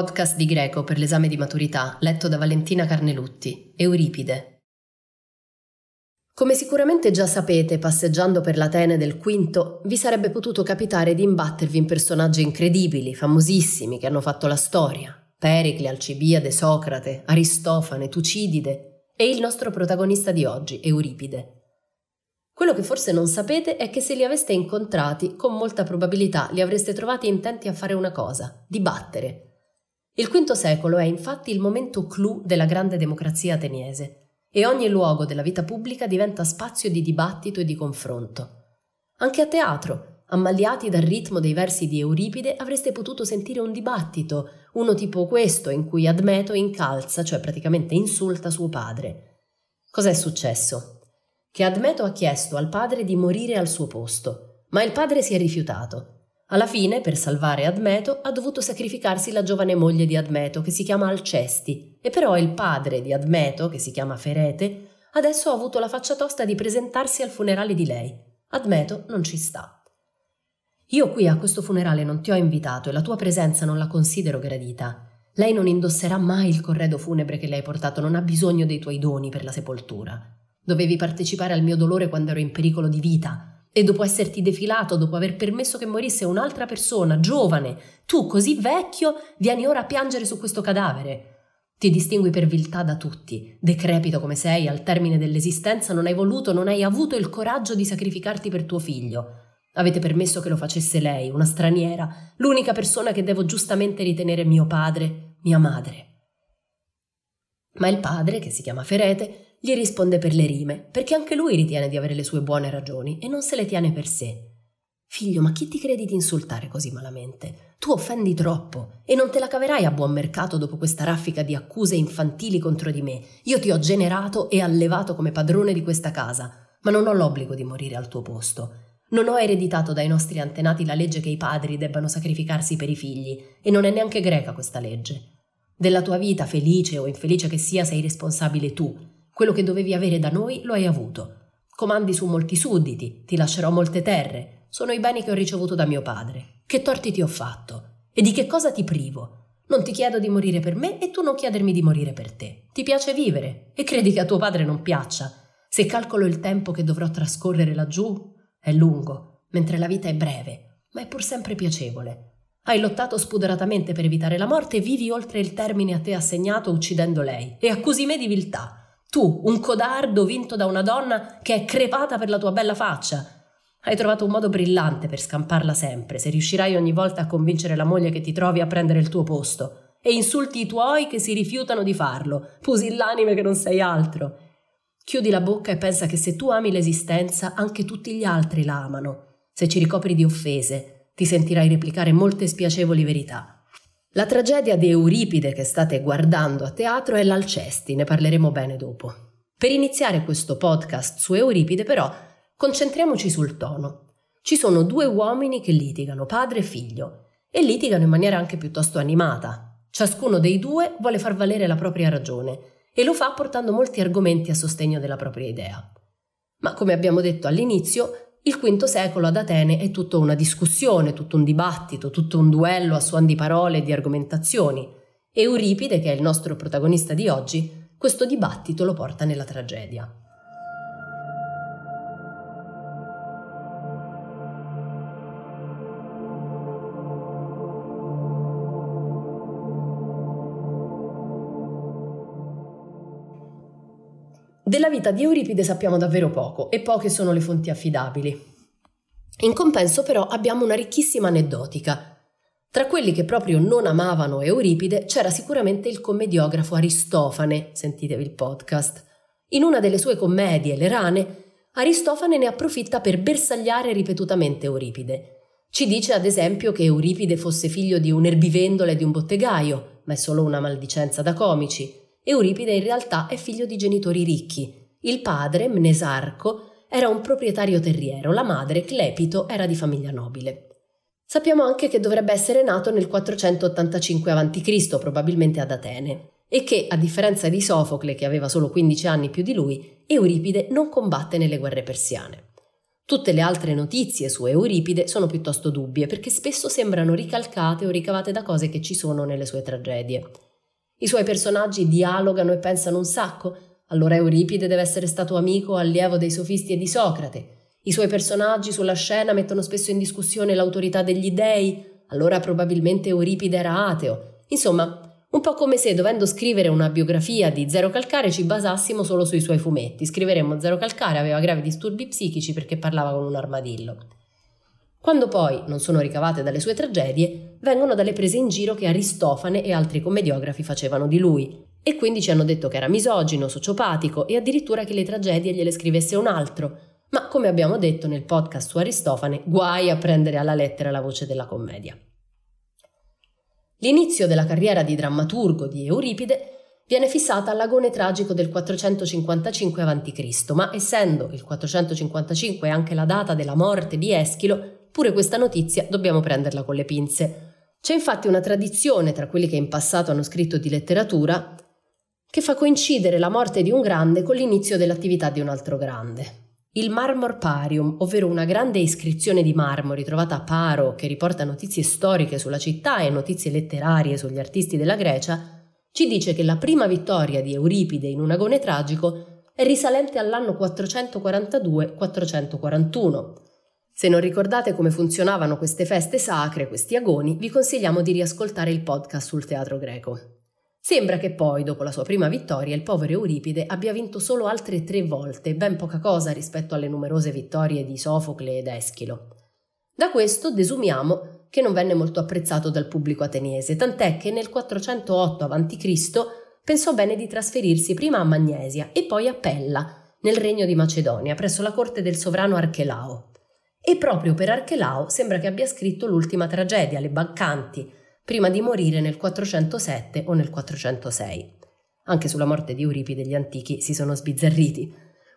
Podcast di greco per l'esame di maturità, letto da Valentina Carnelutti, Euripide. Come sicuramente già sapete, passeggiando per l'Atene del V, vi sarebbe potuto capitare di imbattervi in personaggi incredibili, famosissimi, che hanno fatto la storia. Pericle, Alcibiade, Socrate, Aristofane, Tucidide e il nostro protagonista di oggi, Euripide. Quello che forse non sapete è che se li aveste incontrati, con molta probabilità li avreste trovati intenti a fare una cosa, dibattere. Il V secolo è infatti il momento clou della grande democrazia ateniese e ogni luogo della vita pubblica diventa spazio di dibattito e di confronto. Anche a teatro, ammaliati dal ritmo dei versi di Euripide, avreste potuto sentire un dibattito, uno tipo questo, in cui Admeto incalza, cioè praticamente insulta suo padre. Cos'è successo? Che Admeto ha chiesto al padre di morire al suo posto, ma il padre si è rifiutato. Alla fine, per salvare Admeto, ha dovuto sacrificarsi la giovane moglie di Admeto, che si chiama Alcesti, e però il padre di Admeto, che si chiama Ferete, adesso ha avuto la faccia tosta di presentarsi al funerale di lei. Admeto non ci sta. Io qui a questo funerale non ti ho invitato e la tua presenza non la considero gradita. Lei non indosserà mai il corredo funebre che le hai portato, non ha bisogno dei tuoi doni per la sepoltura. Dovevi partecipare al mio dolore quando ero in pericolo di vita, e dopo esserti defilato, dopo aver permesso che morisse un'altra persona, giovane, tu così vecchio, vieni ora a piangere su questo cadavere. Ti distingui per viltà da tutti, decrepito come sei, al termine dell'esistenza non hai voluto, non hai avuto il coraggio di sacrificarti per tuo figlio. Avete permesso che lo facesse lei, una straniera, l'unica persona che devo giustamente ritenere mio padre, mia madre. Ma il padre, che si chiama Ferete, gli risponde per le rime, perché anche lui ritiene di avere le sue buone ragioni e non se le tiene per sé. Figlio, ma chi ti credi di insultare così malamente? Tu offendi troppo e non te la caverai a buon mercato dopo questa raffica di accuse infantili contro di me. Io ti ho generato e allevato come padrone di questa casa, ma non ho l'obbligo di morire al tuo posto. Non ho ereditato dai nostri antenati la legge che i padri debbano sacrificarsi per i figli, e non è neanche greca questa legge. Della tua vita, felice o infelice che sia, sei responsabile tu. Quello che dovevi avere da noi lo hai avuto. Comandi su molti sudditi, ti lascerò molte terre. Sono i beni che ho ricevuto da mio padre. Che torti ti ho fatto? E di che cosa ti privo? Non ti chiedo di morire per me e tu non chiedermi di morire per te. Ti piace vivere e credi che a tuo padre non piaccia. Se calcolo il tempo che dovrò trascorrere laggiù, è lungo, mentre la vita è breve, ma è pur sempre piacevole. Hai lottato spudoratamente per evitare la morte e vivi oltre il termine a te assegnato uccidendo lei e accusi me di viltà. Tu, un codardo vinto da una donna che è crepata per la tua bella faccia. Hai trovato un modo brillante per scamparla sempre, se riuscirai ogni volta a convincere la moglie che ti trovi a prendere il tuo posto. E insulti i tuoi che si rifiutano di farlo, pusillanime che non sei altro. Chiudi la bocca e pensa che se tu ami l'esistenza, anche tutti gli altri la amano. Se ci ricopri di offese, ti sentirai replicare molte spiacevoli verità. La tragedia di Euripide che state guardando a teatro è l'Alcesti, ne parleremo bene dopo. Per iniziare questo podcast su Euripide, però, concentriamoci sul tono. Ci sono due uomini che litigano, padre e figlio, e litigano in maniera anche piuttosto animata. Ciascuno dei due vuole far valere la propria ragione e lo fa portando molti argomenti a sostegno della propria idea. Ma come abbiamo detto all'inizio, il V secolo ad Atene è tutta una discussione, tutto un dibattito, tutto un duello a suon di parole e di argomentazioni. Euripide, che è il nostro protagonista di oggi, questo dibattito lo porta nella tragedia. Della vita di Euripide sappiamo davvero poco e poche sono le fonti affidabili. In compenso però abbiamo una ricchissima aneddotica. Tra quelli che proprio non amavano Euripide c'era sicuramente il commediografo Aristofane, sentitevi il podcast. In una delle sue commedie, Le rane, Aristofane ne approfitta per bersagliare ripetutamente Euripide. Ci dice ad esempio che Euripide fosse figlio di un erbivendolo e di un bottegaio, ma è solo una maldicenza da comici. Euripide in realtà è figlio di genitori ricchi. Il padre, Mnesarco, era un proprietario terriero, la madre, Clepito, era di famiglia nobile. Sappiamo anche che dovrebbe essere nato nel 485 a.C., probabilmente ad Atene, e che, a differenza di Sofocle, che aveva solo 15 anni più di lui, Euripide non combatte nelle guerre persiane. Tutte le altre notizie su Euripide sono piuttosto dubbie perché spesso sembrano ricalcate o ricavate da cose che ci sono nelle sue tragedie. I suoi personaggi dialogano e pensano un sacco, allora Euripide deve essere stato amico allievo dei sofisti e di Socrate. I suoi personaggi sulla scena mettono spesso in discussione l'autorità degli dei, allora probabilmente Euripide era ateo. Insomma, un po' come se dovendo scrivere una biografia di Zero Calcare ci basassimo solo sui suoi fumetti. Scriveremmo Zero Calcare aveva gravi disturbi psichici perché parlava con un armadillo. Quando poi non sono ricavate dalle sue tragedie, vengono dalle prese in giro che Aristofane e altri commediografi facevano di lui, e quindi ci hanno detto che era misogino, sociopatico e addirittura che le tragedie gliele scrivesse un altro. Ma come abbiamo detto nel podcast su Aristofane, guai a prendere alla lettera la voce della commedia. L'inizio della carriera di drammaturgo di Euripide viene fissata all'agone tragico del 455 a.C., ma essendo il 455 anche la data della morte di Eschilo, pure questa notizia dobbiamo prenderla con le pinze. C'è infatti una tradizione tra quelli che in passato hanno scritto di letteratura che fa coincidere la morte di un grande con l'inizio dell'attività di un altro grande. Il Marmor Parium, ovvero una grande iscrizione di marmo ritrovata a Paro che riporta notizie storiche sulla città e notizie letterarie sugli artisti della Grecia, ci dice che la prima vittoria di Euripide in un agone tragico è risalente all'anno 442-441. Se non ricordate come funzionavano queste feste sacre, questi agoni, vi consigliamo di riascoltare il podcast sul teatro greco. Sembra che poi, dopo la sua prima vittoria, il povero Euripide abbia vinto solo altre tre volte, ben poca cosa rispetto alle numerose vittorie di Sofocle ed Eschilo. Da questo desumiamo che non venne molto apprezzato dal pubblico ateniese, tant'è che nel 408 a.C. pensò bene di trasferirsi prima a Magnesia e poi a Pella, nel regno di Macedonia, presso la corte del sovrano Archelao. E proprio per Archelao sembra che abbia scritto l'ultima tragedia, Le Baccanti, prima di morire nel 407 o nel 406. Anche sulla morte di Euripide gli antichi si sono sbizzarriti.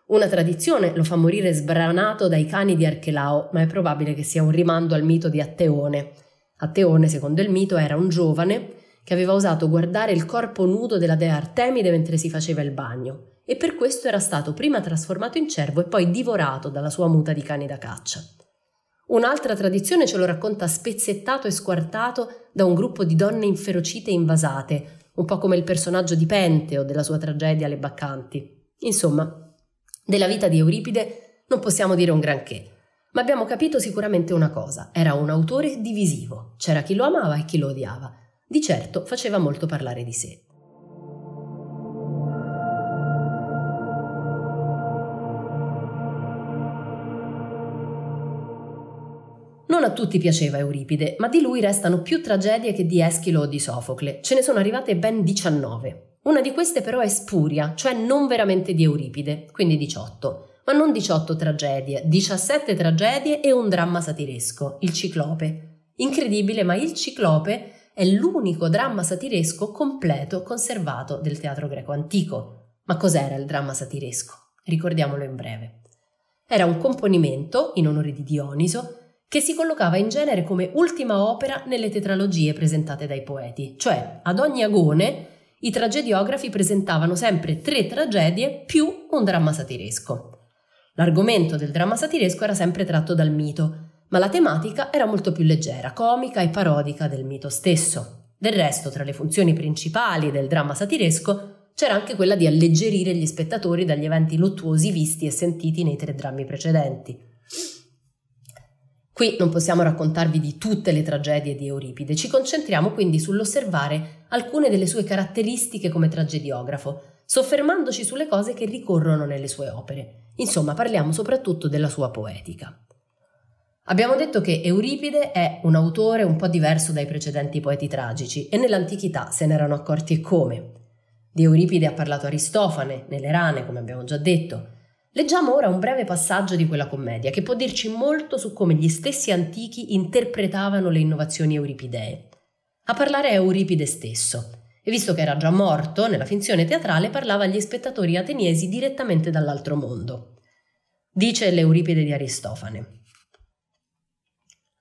Una tradizione lo fa morire sbranato dai cani di Archelao, ma è probabile che sia un rimando al mito di Atteone. Atteone, secondo il mito, era un giovane che aveva osato guardare il corpo nudo della dea Artemide mentre si faceva il bagno, e per questo era stato prima trasformato in cervo e poi divorato dalla sua muta di cani da caccia. Un'altra tradizione ce lo racconta spezzettato e squartato da un gruppo di donne inferocite e invasate, un po' come il personaggio di Penteo della sua tragedia Le Baccanti. Insomma, della vita di Euripide non possiamo dire un granché, ma abbiamo capito sicuramente una cosa, era un autore divisivo, c'era chi lo amava e chi lo odiava. Di certo faceva molto parlare di sé. Non a tutti piaceva Euripide, ma di lui restano più tragedie che di Eschilo o di Sofocle. Ce ne sono arrivate ben 19. Una di queste però è spuria, cioè non veramente di Euripide, quindi 18. Ma non 18 tragedie, 17 tragedie e un dramma satiresco, il Ciclope. Incredibile, ma il Ciclope è l'unico dramma satiresco completo conservato del teatro greco antico. Ma cos'era il dramma satiresco? Ricordiamolo in breve. Era un componimento, in onore di Dioniso, che si collocava in genere come ultima opera nelle tetralogie presentate dai poeti, cioè ad ogni agone i tragediografi presentavano sempre tre tragedie più un dramma satiresco. L'argomento del dramma satiresco era sempre tratto dal mito, ma la tematica era molto più leggera, comica e parodica del mito stesso. Del resto, tra le funzioni principali del dramma satiresco c'era anche quella di alleggerire gli spettatori dagli eventi luttuosi visti e sentiti nei tre drammi precedenti. Qui non possiamo raccontarvi di tutte le tragedie di Euripide, ci concentriamo quindi sull'osservare alcune delle sue caratteristiche come tragediografo, soffermandoci sulle cose che ricorrono nelle sue opere. Insomma, parliamo soprattutto della sua poetica. Abbiamo detto che Euripide è un autore un po' diverso dai precedenti poeti tragici e nell'antichità se ne erano accorti come. Di Euripide ha parlato Aristofane, nelle rane, come abbiamo già detto, Leggiamo ora un breve passaggio di quella commedia che può dirci molto su come gli stessi antichi interpretavano le innovazioni euripidee. A parlare è Euripide stesso, e visto che era già morto, nella finzione teatrale parlava agli spettatori ateniesi direttamente dall'altro mondo. Dice l'Euripide di Aristofane.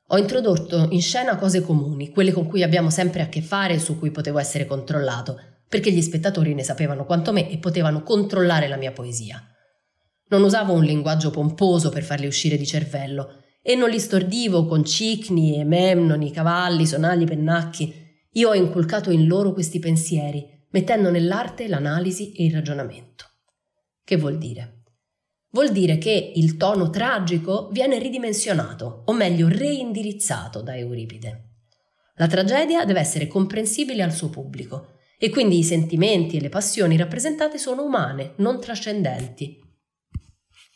Ho introdotto in scena cose comuni, quelle con cui abbiamo sempre a che fare e su cui potevo essere controllato, perché gli spettatori ne sapevano quanto me e potevano controllare la mia poesia. Non usavo un linguaggio pomposo per farli uscire di cervello e non li stordivo con cicni e memnoni, cavalli, sonagli, pennacchi. Io ho inculcato in loro questi pensieri, mettendo nell'arte l'analisi e il ragionamento. Che vuol dire? Vuol dire che il tono tragico viene ridimensionato, o meglio reindirizzato da Euripide. La tragedia deve essere comprensibile al suo pubblico e quindi i sentimenti e le passioni rappresentate sono umane, non trascendenti,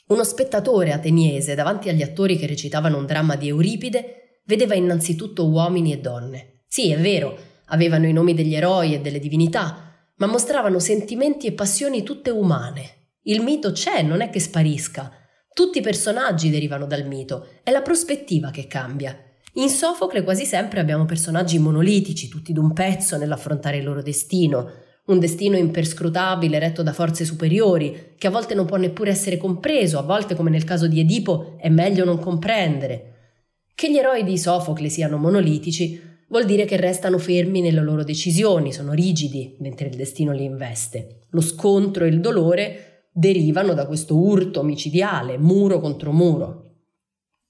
uno spettatore ateniese davanti agli attori che recitavano un dramma di Euripide vedeva innanzitutto uomini e donne. Sì, è vero, avevano i nomi degli eroi e delle divinità, ma mostravano sentimenti e passioni tutte umane. Il mito c'è, non è che sparisca. Tutti i personaggi derivano dal mito, è la prospettiva che cambia. In Sofocle quasi sempre abbiamo personaggi monolitici, tutti d'un pezzo nell'affrontare il loro destino, un destino imperscrutabile retto da forze superiori, che a volte non può neppure essere compreso, a volte come nel caso di Edipo è meglio non comprendere. Che gli eroi di Sofocle siano monolitici vuol dire che restano fermi nelle loro decisioni, sono rigidi mentre il destino li investe. Lo scontro e il dolore derivano da questo urto micidiale, muro contro muro.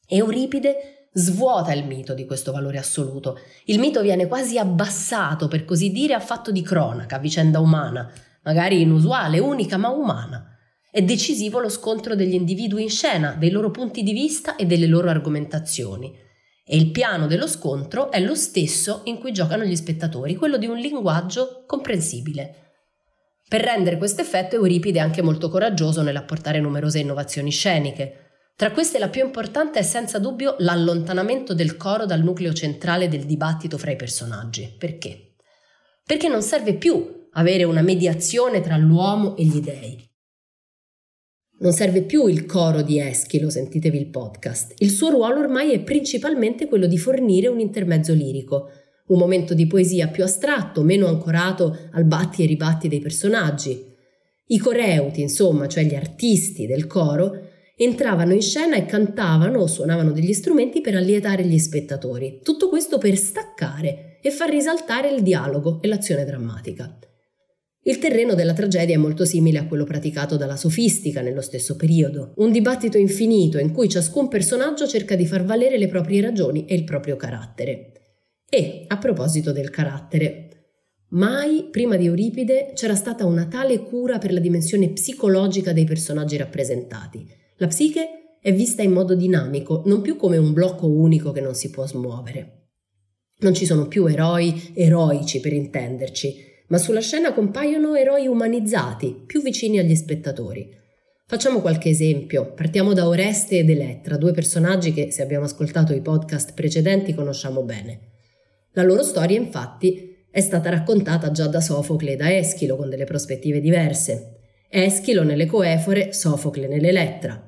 Euripide svuota il mito di questo valore assoluto. Il mito viene quasi abbassato, per così dire, a fatto di cronaca, vicenda umana, magari inusuale, unica, ma umana. È decisivo lo scontro degli individui in scena, dei loro punti di vista e delle loro argomentazioni. E il piano dello scontro è lo stesso in cui giocano gli spettatori, quello di un linguaggio comprensibile. Per rendere questo effetto Euripide è anche molto coraggioso nell'apportare numerose innovazioni sceniche. Tra queste la più importante è senza dubbio l'allontanamento del coro dal nucleo centrale del dibattito fra i personaggi. Perché? Perché non serve più avere una mediazione tra l'uomo e gli dei. Non serve più il coro di Eschilo, sentitevi il podcast. Il suo ruolo ormai è principalmente quello di fornire un intermezzo lirico, un momento di poesia più astratto, meno ancorato al batti e ribatti dei personaggi. I coreuti, insomma, cioè gli artisti del coro, entravano in scena e cantavano o suonavano degli strumenti per allietare gli spettatori. Tutto questo per staccare e far risaltare il dialogo e l'azione drammatica. Il terreno della tragedia è molto simile a quello praticato dalla sofistica nello stesso periodo, un dibattito infinito in cui ciascun personaggio cerca di far valere le proprie ragioni e il proprio carattere. E, a proposito del carattere, mai prima di Euripide c'era stata una tale cura per la dimensione psicologica dei personaggi rappresentati. La psiche è vista in modo dinamico, non più come un blocco unico che non si può smuovere. Non ci sono più eroi eroici per intenderci, ma sulla scena compaiono eroi umanizzati, più vicini agli spettatori. Facciamo qualche esempio. Partiamo da Oreste ed Elettra, due personaggi che, se abbiamo ascoltato i podcast precedenti, conosciamo bene. La loro storia, infatti, è stata raccontata già da Sofocle e da Eschilo con delle prospettive diverse. Eschilo nelle Coefore, Sofocle nell'Elettra.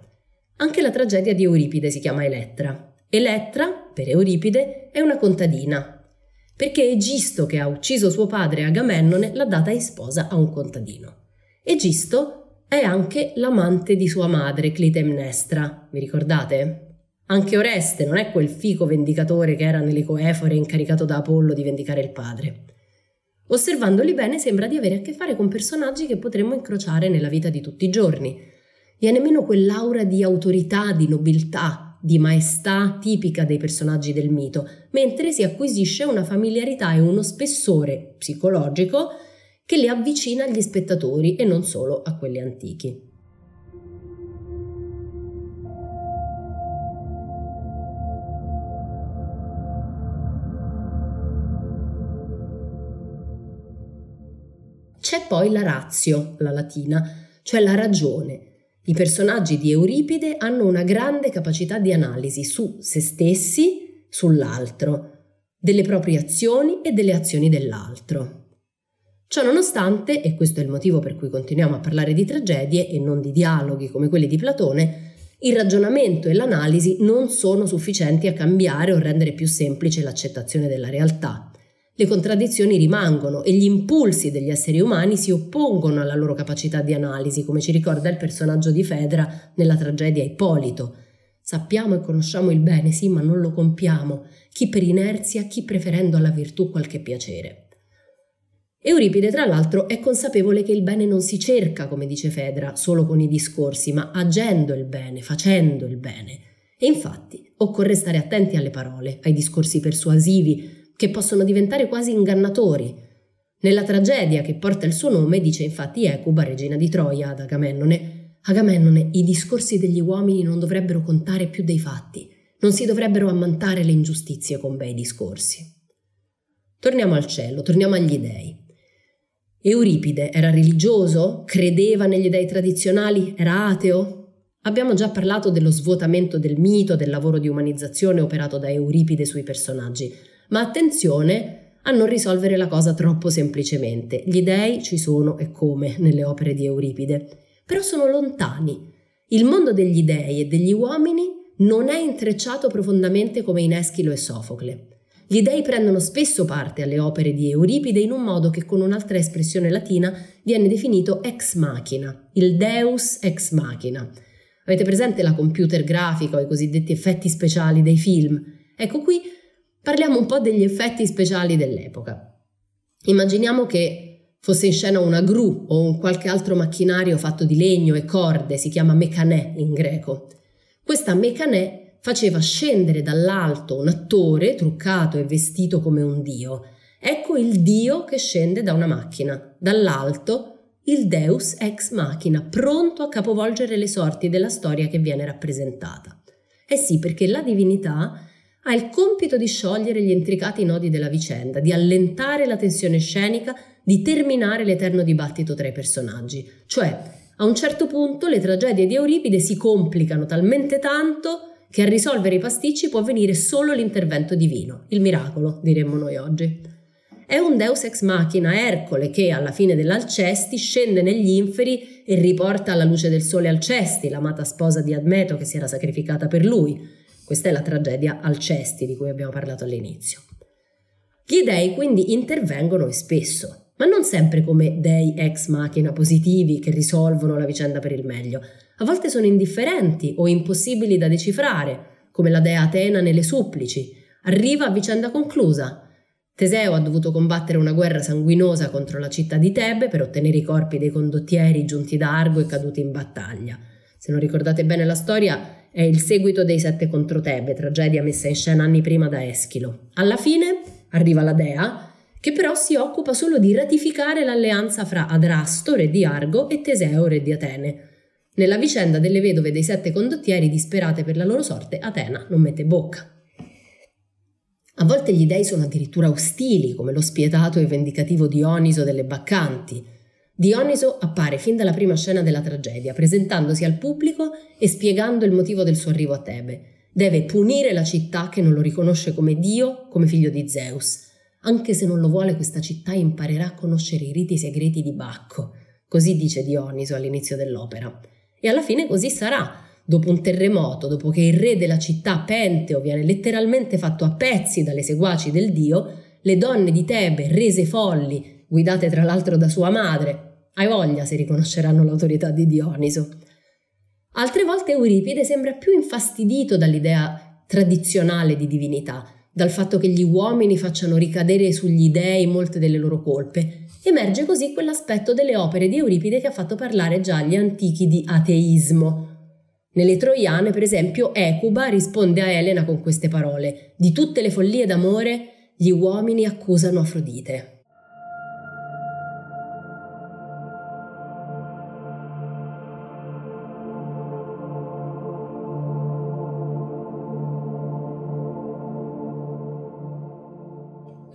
Anche la tragedia di Euripide si chiama Elettra. Elettra, per Euripide, è una contadina, perché Egisto, che ha ucciso suo padre Agamennone, l'ha data in sposa a un contadino. Egisto è anche l'amante di sua madre Clitemnestra, vi ricordate? Anche Oreste non è quel fico vendicatore che era nelle Coefore incaricato da Apollo di vendicare il padre. Osservandoli bene sembra di avere a che fare con personaggi che potremmo incrociare nella vita di tutti i giorni, viene meno quell'aura di autorità, di nobiltà, di maestà tipica dei personaggi del mito, mentre si acquisisce una familiarità e uno spessore psicologico che li avvicina agli spettatori e non solo a quelli antichi. C'è poi la razio, la latina, cioè la ragione, i personaggi di Euripide hanno una grande capacità di analisi su se stessi, sull'altro, delle proprie azioni e delle azioni dell'altro. Ciò nonostante, e questo è il motivo per cui continuiamo a parlare di tragedie e non di dialoghi come quelli di Platone, il ragionamento e l'analisi non sono sufficienti a cambiare o rendere più semplice l'accettazione della realtà. Le contraddizioni rimangono e gli impulsi degli esseri umani si oppongono alla loro capacità di analisi, come ci ricorda il personaggio di Fedra nella tragedia Ippolito. Sappiamo e conosciamo il bene, sì, ma non lo compiamo, chi per inerzia, chi preferendo alla virtù qualche piacere. Euripide, tra l'altro, è consapevole che il bene non si cerca, come dice Fedra, solo con i discorsi, ma agendo il bene, facendo il bene. E infatti occorre stare attenti alle parole, ai discorsi persuasivi, che possono diventare quasi ingannatori. Nella tragedia che porta il suo nome dice infatti Ecuba, regina di Troia, ad Agamennone, Agamennone, i discorsi degli uomini non dovrebbero contare più dei fatti, non si dovrebbero ammantare le ingiustizie con bei discorsi. Torniamo al cielo, torniamo agli dei. Euripide era religioso? Credeva negli dei tradizionali? Era ateo? Abbiamo già parlato dello svuotamento del mito, del lavoro di umanizzazione operato da Euripide sui personaggi, ma attenzione a non risolvere la cosa troppo semplicemente. Gli dei ci sono e come nelle opere di Euripide, però sono lontani. Il mondo degli dei e degli uomini non è intrecciato profondamente come in Eschilo e Sofocle. Gli dei prendono spesso parte alle opere di Euripide in un modo che con un'altra espressione latina viene definito ex machina, il deus ex machina. Avete presente la computer grafica o i cosiddetti effetti speciali dei film? Ecco qui parliamo un po' degli effetti speciali dell'epoca. Immaginiamo che fosse in scena una gru o un qualche altro macchinario fatto di legno e corde, si chiama mecanè in greco. Questa mecanè faceva scendere dall'alto un attore truccato e vestito come un dio. Ecco il dio che scende da una macchina. Dall'alto il Deus ex machina, pronto a capovolgere le sorti della storia che viene rappresentata. Eh sì, perché la divinità ha il compito di sciogliere gli intricati nodi della vicenda, di allentare la tensione scenica, di terminare l'eterno dibattito tra i personaggi. Cioè, a un certo punto le tragedie di Euripide si complicano talmente tanto che a risolvere i pasticci può venire solo l'intervento divino, il miracolo, diremmo noi oggi. È un deus ex machina Ercole che alla fine dell'Alcesti scende negli inferi e riporta alla luce del sole Alcesti, l'amata sposa di Admeto che si era sacrificata per lui. Questa è la tragedia Alcesti di cui abbiamo parlato all'inizio. Gli dei quindi intervengono e spesso, ma non sempre come dei ex machina positivi che risolvono la vicenda per il meglio, a volte sono indifferenti o impossibili da decifrare, come la dea Atena nelle supplici. Arriva a vicenda conclusa. Teseo ha dovuto combattere una guerra sanguinosa contro la città di Tebe per ottenere i corpi dei condottieri giunti da Argo e caduti in battaglia. Se non ricordate bene la storia, è il seguito dei sette contro Tebe, tragedia messa in scena anni prima da Eschilo. Alla fine arriva la dea, che però si occupa solo di ratificare l'alleanza fra Adrasto, re di Argo, e Teseo, re di Atene. Nella vicenda delle vedove dei sette condottieri disperate per la loro sorte, Atena non mette bocca. A volte gli dei sono addirittura ostili, come lo spietato e vendicativo Dioniso delle Baccanti. Dioniso appare fin dalla prima scena della tragedia, presentandosi al pubblico e spiegando il motivo del suo arrivo a Tebe. Deve punire la città che non lo riconosce come Dio, come figlio di Zeus. Anche se non lo vuole, questa città imparerà a conoscere i riti segreti di Bacco. Così dice Dioniso all'inizio dell'opera. E alla fine così sarà. Dopo un terremoto, dopo che il re della città Penteo viene letteralmente fatto a pezzi dalle seguaci del dio, le donne di Tebe, rese folli, guidate tra l'altro da sua madre, hai voglia se riconosceranno l'autorità di Dioniso. Altre volte Euripide sembra più infastidito dall'idea tradizionale di divinità, dal fatto che gli uomini facciano ricadere sugli dei molte delle loro colpe Emerge così quell'aspetto delle opere di Euripide che ha fatto parlare già gli antichi di ateismo. Nelle Troiane, per esempio, Ecuba risponde a Elena con queste parole: Di tutte le follie d'amore, gli uomini accusano Afrodite.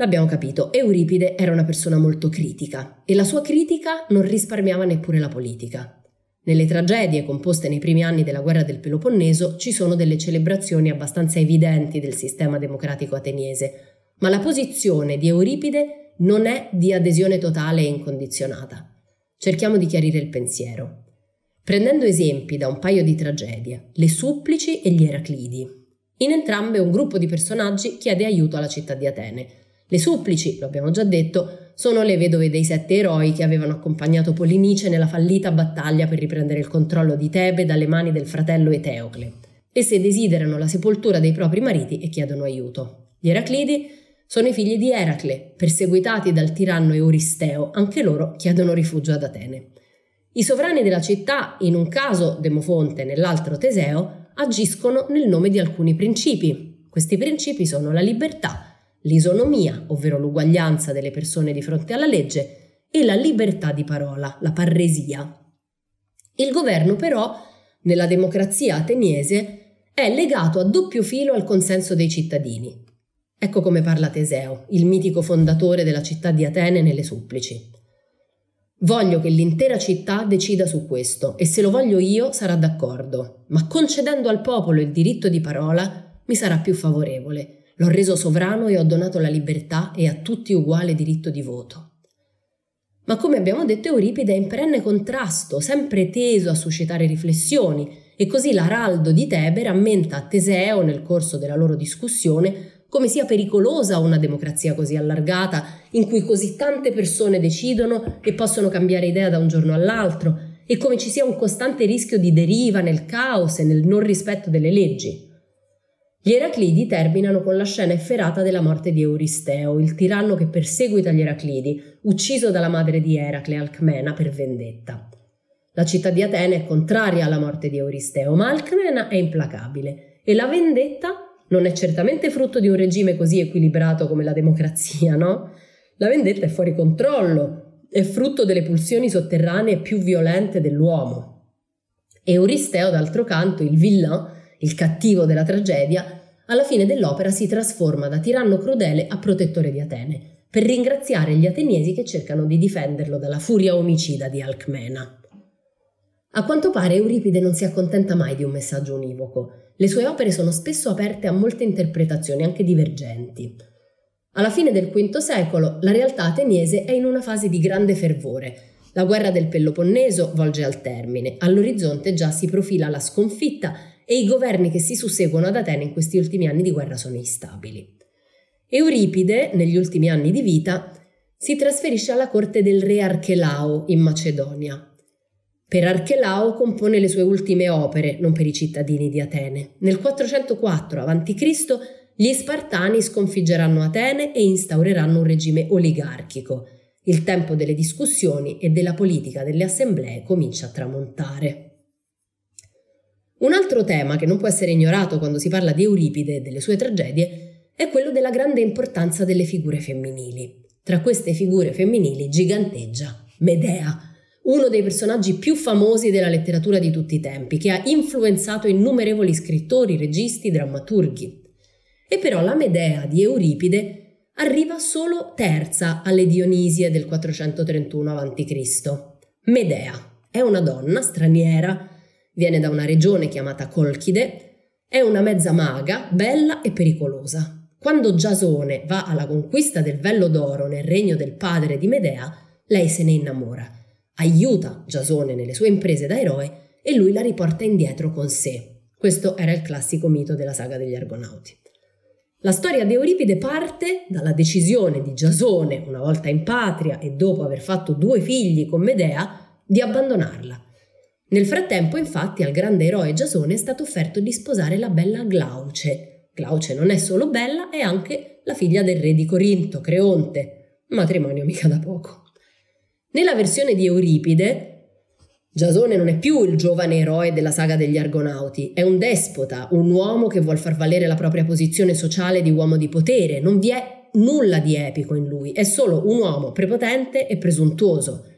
L'abbiamo capito, Euripide era una persona molto critica e la sua critica non risparmiava neppure la politica. Nelle tragedie composte nei primi anni della guerra del Peloponneso ci sono delle celebrazioni abbastanza evidenti del sistema democratico ateniese, Ma la posizione di Euripide non è di adesione totale e incondizionata. Cerchiamo di chiarire il pensiero. Prendendo esempi da un paio di tragedie, le supplici e gli Eraclidi. In entrambe un gruppo di personaggi chiede aiuto alla città di Atene. Le supplici, lo abbiamo già detto, sono le vedove dei sette eroi che avevano accompagnato Polinice nella fallita battaglia per riprendere il controllo di Tebe dalle mani del fratello Eteocle. Esse desiderano la sepoltura dei propri mariti e chiedono aiuto. Gli Eraclidi sono i figli di Eracle, perseguitati dal tiranno Euristeo, anche loro chiedono rifugio ad Atene. I sovrani della città, in un caso Demofonte, nell'altro Teseo, agiscono nel nome di alcuni principi. Questi principi sono la libertà, l'isonomia, ovvero l'uguaglianza delle persone di fronte alla legge, e la libertà di parola, la parresia. Il governo però, nella democrazia ateniese, è legato a doppio filo al consenso dei cittadini. Ecco come parla Teseo, il mitico fondatore della città di Atene nelle supplici. Voglio che l'intera città decida su questo e se lo voglio io sarà d'accordo, ma concedendo al popolo il diritto di parola mi sarà più favorevole L'ho reso sovrano e ho donato la libertà e a tutti uguale diritto di voto. Ma come abbiamo detto, Euripide è in perenne contrasto, sempre teso a suscitare riflessioni, e così l'araldo di Tebe rammenta a Teseo, nel corso della loro discussione, come sia pericolosa una democrazia così allargata, in cui così tante persone decidono e possono cambiare idea da un giorno all'altro, e come ci sia un costante rischio di deriva nel caos e nel non rispetto delle leggi. Gli Eraclidi terminano con la scena efferata della morte di Euristeo, il tiranno che perseguita gli Eraclidi, ucciso dalla madre di Eracle, Alcmena, per vendetta. La città di Atene è contraria alla morte di Euristeo, ma Alcmena è implacabile e la vendetta non è certamente frutto di un regime così equilibrato come la democrazia, no? La vendetta è fuori controllo, è frutto delle pulsioni sotterranee più violente dell'uomo. Euristeo, d'altro canto, il villain, il cattivo della tragedia, alla fine dell'opera si trasforma da tiranno crudele a protettore di Atene, per ringraziare gli ateniesi che cercano di difenderlo dalla furia omicida di Alcmena. A quanto pare Euripide non si accontenta mai di un messaggio univoco. Le sue opere sono spesso aperte a molte interpretazioni, anche divergenti. Alla fine del V secolo la realtà ateniese è in una fase di grande fervore. La guerra del Peloponneso volge al termine, all'orizzonte già si profila la sconfitta e i governi che si susseguono ad Atene in questi ultimi anni di guerra sono instabili. Euripide, negli ultimi anni di vita, si trasferisce alla corte del re Archelao in Macedonia. Per Archelao compone le sue ultime opere, non per i cittadini di Atene. Nel 404 a.C. gli Spartani sconfiggeranno Atene e instaureranno un regime oligarchico. Il tempo delle discussioni e della politica delle assemblee comincia a tramontare. Un altro tema che non può essere ignorato quando si parla di Euripide e delle sue tragedie è quello della grande importanza delle figure femminili. Tra queste figure femminili giganteggia Medea, uno dei personaggi più famosi della letteratura di tutti i tempi, che ha influenzato innumerevoli scrittori, registi, drammaturghi. E però la Medea di Euripide arriva solo terza alle Dionisie del 431 a.C. Medea è una donna straniera viene da una regione chiamata Colchide, è una mezza maga, bella e pericolosa. Quando Giasone va alla conquista del vello d'oro nel regno del padre di Medea, lei se ne innamora, aiuta Giasone nelle sue imprese da eroe e lui la riporta indietro con sé. Questo era il classico mito della saga degli Argonauti. La storia di Euripide parte dalla decisione di Giasone, una volta in patria e dopo aver fatto due figli con Medea, di abbandonarla nel frattempo, infatti, al grande eroe Giasone è stato offerto di sposare la bella Glauce. Glauce non è solo bella, è anche la figlia del re di Corinto, Creonte. Matrimonio mica da poco. Nella versione di Euripide, Giasone non è più il giovane eroe della saga degli Argonauti, è un despota, un uomo che vuol far valere la propria posizione sociale di uomo di potere. Non vi è nulla di epico in lui, è solo un uomo prepotente e presuntuoso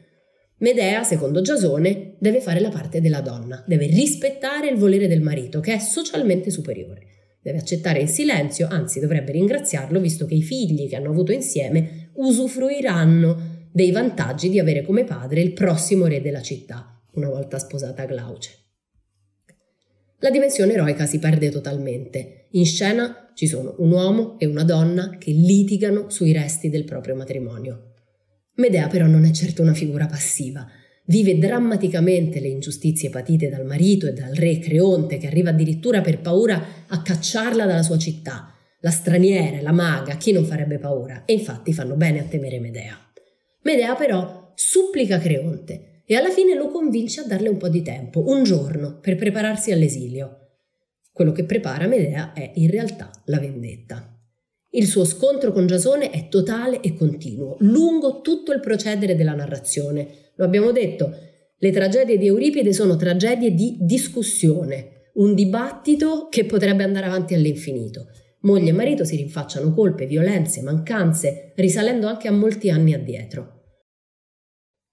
Medea, secondo Giasone, deve fare la parte della donna, deve rispettare il volere del marito, che è socialmente superiore. Deve accettare in silenzio, anzi dovrebbe ringraziarlo, visto che i figli che hanno avuto insieme usufruiranno dei vantaggi di avere come padre il prossimo re della città, una volta sposata Glauce. la dimensione eroica si perde totalmente. In scena ci sono un uomo e una donna che litigano sui resti del proprio matrimonio. Medea però non è certo una figura passiva. Vive drammaticamente le ingiustizie patite dal marito e dal re Creonte, che arriva addirittura per paura a cacciarla dalla sua città. La straniera, la maga, chi non farebbe paura? E infatti fanno bene a temere Medea. Medea però supplica Creonte e alla fine lo convince a darle un po' di tempo, un giorno, per prepararsi all'esilio. Quello che prepara Medea è in realtà la vendetta. Il suo scontro con Giasone è totale e continuo, lungo tutto il procedere della narrazione. Lo abbiamo detto, le tragedie di Euripide sono tragedie di discussione, un dibattito che potrebbe andare avanti all'infinito. Moglie e marito si rinfacciano colpe, violenze, mancanze, risalendo anche a molti anni addietro.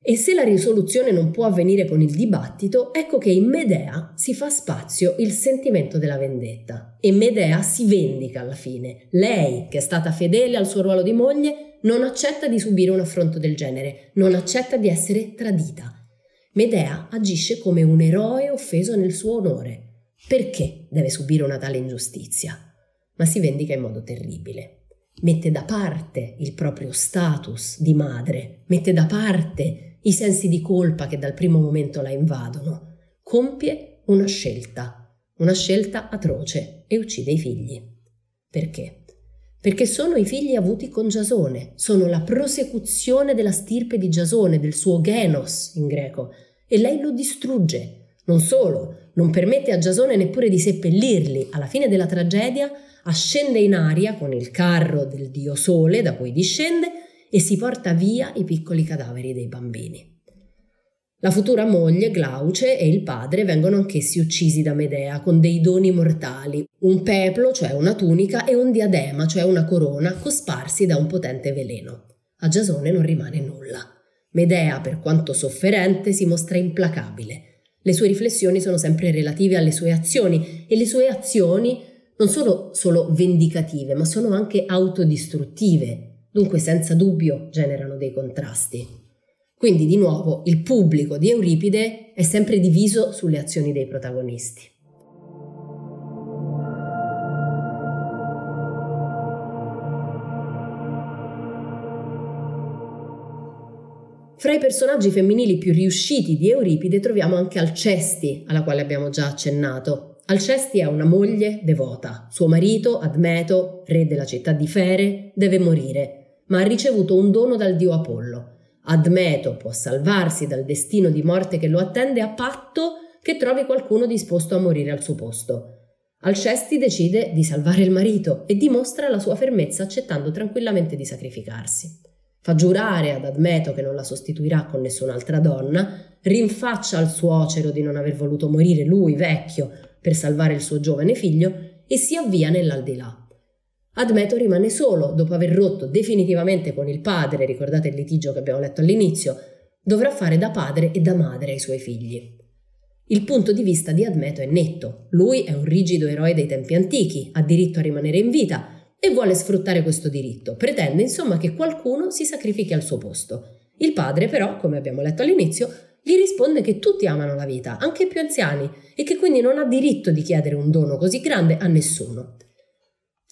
E se la risoluzione non può avvenire con il dibattito, ecco che in Medea si fa spazio il sentimento della vendetta e Medea si vendica alla fine. Lei, che è stata fedele al suo ruolo di moglie, non accetta di subire un affronto del genere, non accetta di essere tradita. Medea agisce come un eroe offeso nel suo onore. Perché deve subire una tale ingiustizia? Ma si vendica in modo terribile. Mette da parte il proprio status di madre, mette da parte i sensi di colpa che dal primo momento la invadono, compie una scelta, una scelta atroce e uccide i figli. Perché? Perché sono i figli avuti con Giasone, sono la prosecuzione della stirpe di Giasone, del suo genos in greco, e lei lo distrugge. Non solo, non permette a Giasone neppure di seppellirli. Alla fine della tragedia ascende in aria con il carro del dio Sole da cui discende e si porta via i piccoli cadaveri dei bambini. La futura moglie, Glauce, e il padre vengono anch'essi uccisi da Medea con dei doni mortali, un peplo, cioè una tunica, e un diadema, cioè una corona, cosparsi da un potente veleno. A Giasone non rimane nulla. Medea, per quanto sofferente, si mostra implacabile. Le sue riflessioni sono sempre relative alle sue azioni e le sue azioni non sono solo vendicative, ma sono anche autodistruttive, dunque senza dubbio generano dei contrasti. Quindi di nuovo il pubblico di Euripide è sempre diviso sulle azioni dei protagonisti. Fra i personaggi femminili più riusciti di Euripide troviamo anche Alcesti, alla quale abbiamo già accennato. Alcesti ha una moglie devota. Suo marito, Admeto, re della città di Fere, deve morire ma ha ricevuto un dono dal dio Apollo. Admeto può salvarsi dal destino di morte che lo attende a patto che trovi qualcuno disposto a morire al suo posto. Alcesti decide di salvare il marito e dimostra la sua fermezza accettando tranquillamente di sacrificarsi. Fa giurare ad Admeto che non la sostituirà con nessun'altra donna, rinfaccia al suocero di non aver voluto morire lui vecchio per salvare il suo giovane figlio e si avvia nell'aldilà. Admeto rimane solo dopo aver rotto definitivamente con il padre, ricordate il litigio che abbiamo letto all'inizio, dovrà fare da padre e da madre ai suoi figli. Il punto di vista di Admeto è netto, lui è un rigido eroe dei tempi antichi, ha diritto a rimanere in vita e vuole sfruttare questo diritto, pretende insomma che qualcuno si sacrifichi al suo posto. Il padre però, come abbiamo letto all'inizio, gli risponde che tutti amano la vita, anche i più anziani, e che quindi non ha diritto di chiedere un dono così grande a nessuno.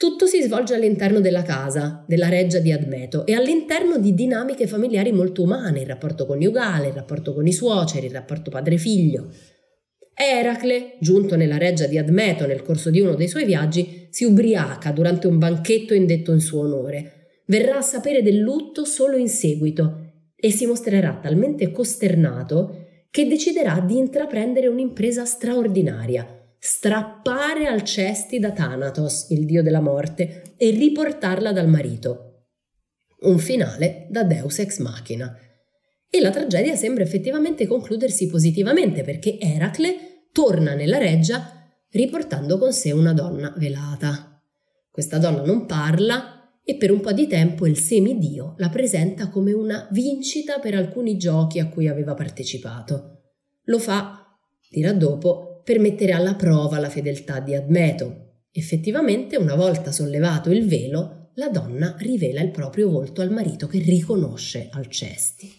Tutto si svolge all'interno della casa, della reggia di Admeto e all'interno di dinamiche familiari molto umane, il rapporto coniugale, il rapporto con i suoceri, il rapporto padre-figlio. Eracle, giunto nella reggia di Admeto nel corso di uno dei suoi viaggi, si ubriaca durante un banchetto indetto in suo onore. Verrà a sapere del lutto solo in seguito e si mostrerà talmente costernato che deciderà di intraprendere un'impresa straordinaria strappare Alcesti da Thanatos, il dio della morte, e riportarla dal marito. Un finale da Deus ex machina. E la tragedia sembra effettivamente concludersi positivamente perché Eracle torna nella reggia riportando con sé una donna velata. Questa donna non parla e per un po' di tempo il semidio la presenta come una vincita per alcuni giochi a cui aveva partecipato. Lo fa, dirà dopo, per mettere alla prova la fedeltà di Admeto. Effettivamente, una volta sollevato il velo, la donna rivela il proprio volto al marito che riconosce Alcesti.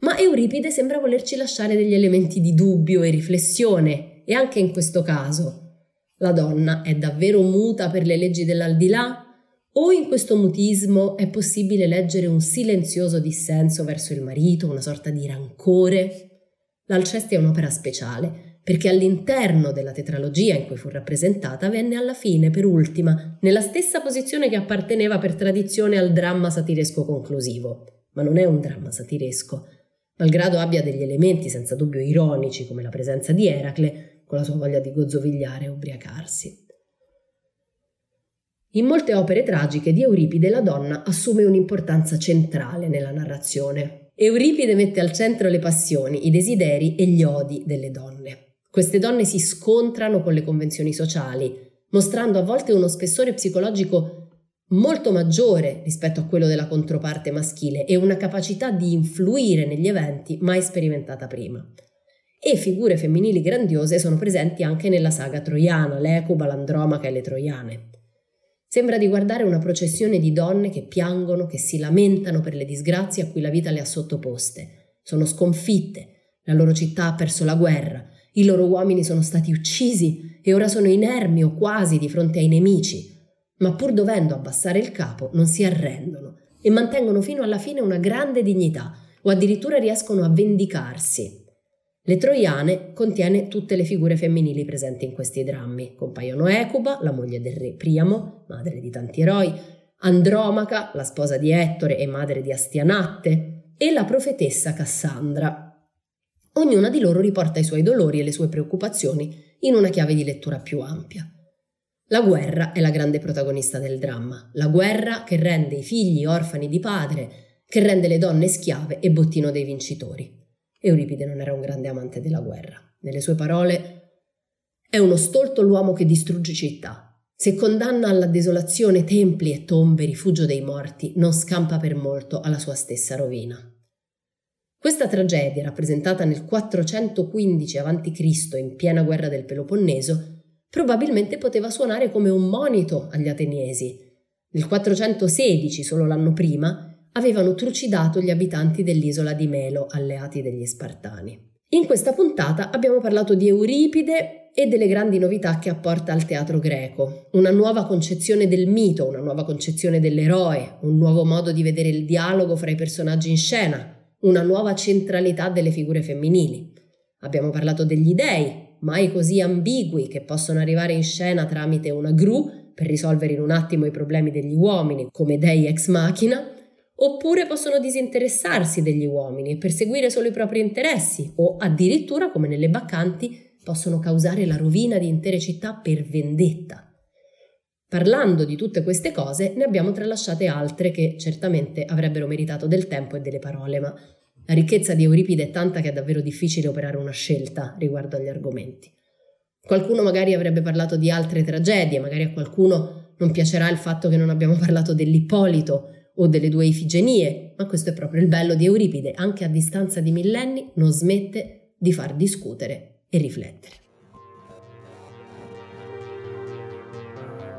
Ma Euripide sembra volerci lasciare degli elementi di dubbio e riflessione e anche in questo caso la donna è davvero muta per le leggi dell'aldilà? O in questo mutismo è possibile leggere un silenzioso dissenso verso il marito, una sorta di rancore? L'Alcesti è un'opera speciale, perché all'interno della tetralogia in cui fu rappresentata venne alla fine, per ultima, nella stessa posizione che apparteneva per tradizione al dramma satiresco conclusivo. Ma non è un dramma satiresco, malgrado abbia degli elementi senza dubbio ironici come la presenza di Eracle, con la sua voglia di gozzovigliare e ubriacarsi. In molte opere tragiche di Euripide la donna assume un'importanza centrale nella narrazione. Euripide mette al centro le passioni, i desideri e gli odi delle donne. Queste donne si scontrano con le convenzioni sociali, mostrando a volte uno spessore psicologico molto maggiore rispetto a quello della controparte maschile e una capacità di influire negli eventi mai sperimentata prima. E figure femminili grandiose sono presenti anche nella saga troiana, l'Ecuba, l'Andromaca e le Troiane. Sembra di guardare una processione di donne che piangono, che si lamentano per le disgrazie a cui la vita le ha sottoposte. Sono sconfitte, la loro città ha perso la guerra, i loro uomini sono stati uccisi e ora sono inermi o quasi di fronte ai nemici, ma pur dovendo abbassare il capo non si arrendono e mantengono fino alla fine una grande dignità o addirittura riescono a vendicarsi. Le Troiane contiene tutte le figure femminili presenti in questi drammi. Compaiono Ecuba, la moglie del re Priamo, madre di tanti eroi, Andromaca, la sposa di Ettore e madre di Astianatte, e la profetessa Cassandra. Ognuna di loro riporta i suoi dolori e le sue preoccupazioni in una chiave di lettura più ampia. La guerra è la grande protagonista del dramma, la guerra che rende i figli orfani di padre, che rende le donne schiave e bottino dei vincitori. Euripide non era un grande amante della guerra. Nelle sue parole è uno stolto l'uomo che distrugge città. Se condanna alla desolazione templi e tombe, rifugio dei morti, non scampa per molto alla sua stessa rovina. Questa tragedia, rappresentata nel 415 a.C. in piena guerra del Peloponneso, probabilmente poteva suonare come un monito agli ateniesi. Nel 416, solo l'anno prima, avevano trucidato gli abitanti dell'isola di Melo, alleati degli Spartani. In questa puntata abbiamo parlato di Euripide e delle grandi novità che apporta al teatro greco, una nuova concezione del mito, una nuova concezione dell'eroe, un nuovo modo di vedere il dialogo fra i personaggi in scena, una nuova centralità delle figure femminili. Abbiamo parlato degli dei, mai così ambigui, che possono arrivare in scena tramite una gru per risolvere in un attimo i problemi degli uomini, come dei ex machina, oppure possono disinteressarsi degli uomini e perseguire solo i propri interessi, o addirittura, come nelle baccanti, possono causare la rovina di intere città per vendetta. Parlando di tutte queste cose, ne abbiamo tralasciate altre che certamente avrebbero meritato del tempo e delle parole, ma la ricchezza di Euripide è tanta che è davvero difficile operare una scelta riguardo agli argomenti. Qualcuno magari avrebbe parlato di altre tragedie, magari a qualcuno non piacerà il fatto che non abbiamo parlato dell'Ippolito o delle due Ifigenie, ma questo è proprio il bello di Euripide, anche a distanza di millenni non smette di far discutere e riflettere.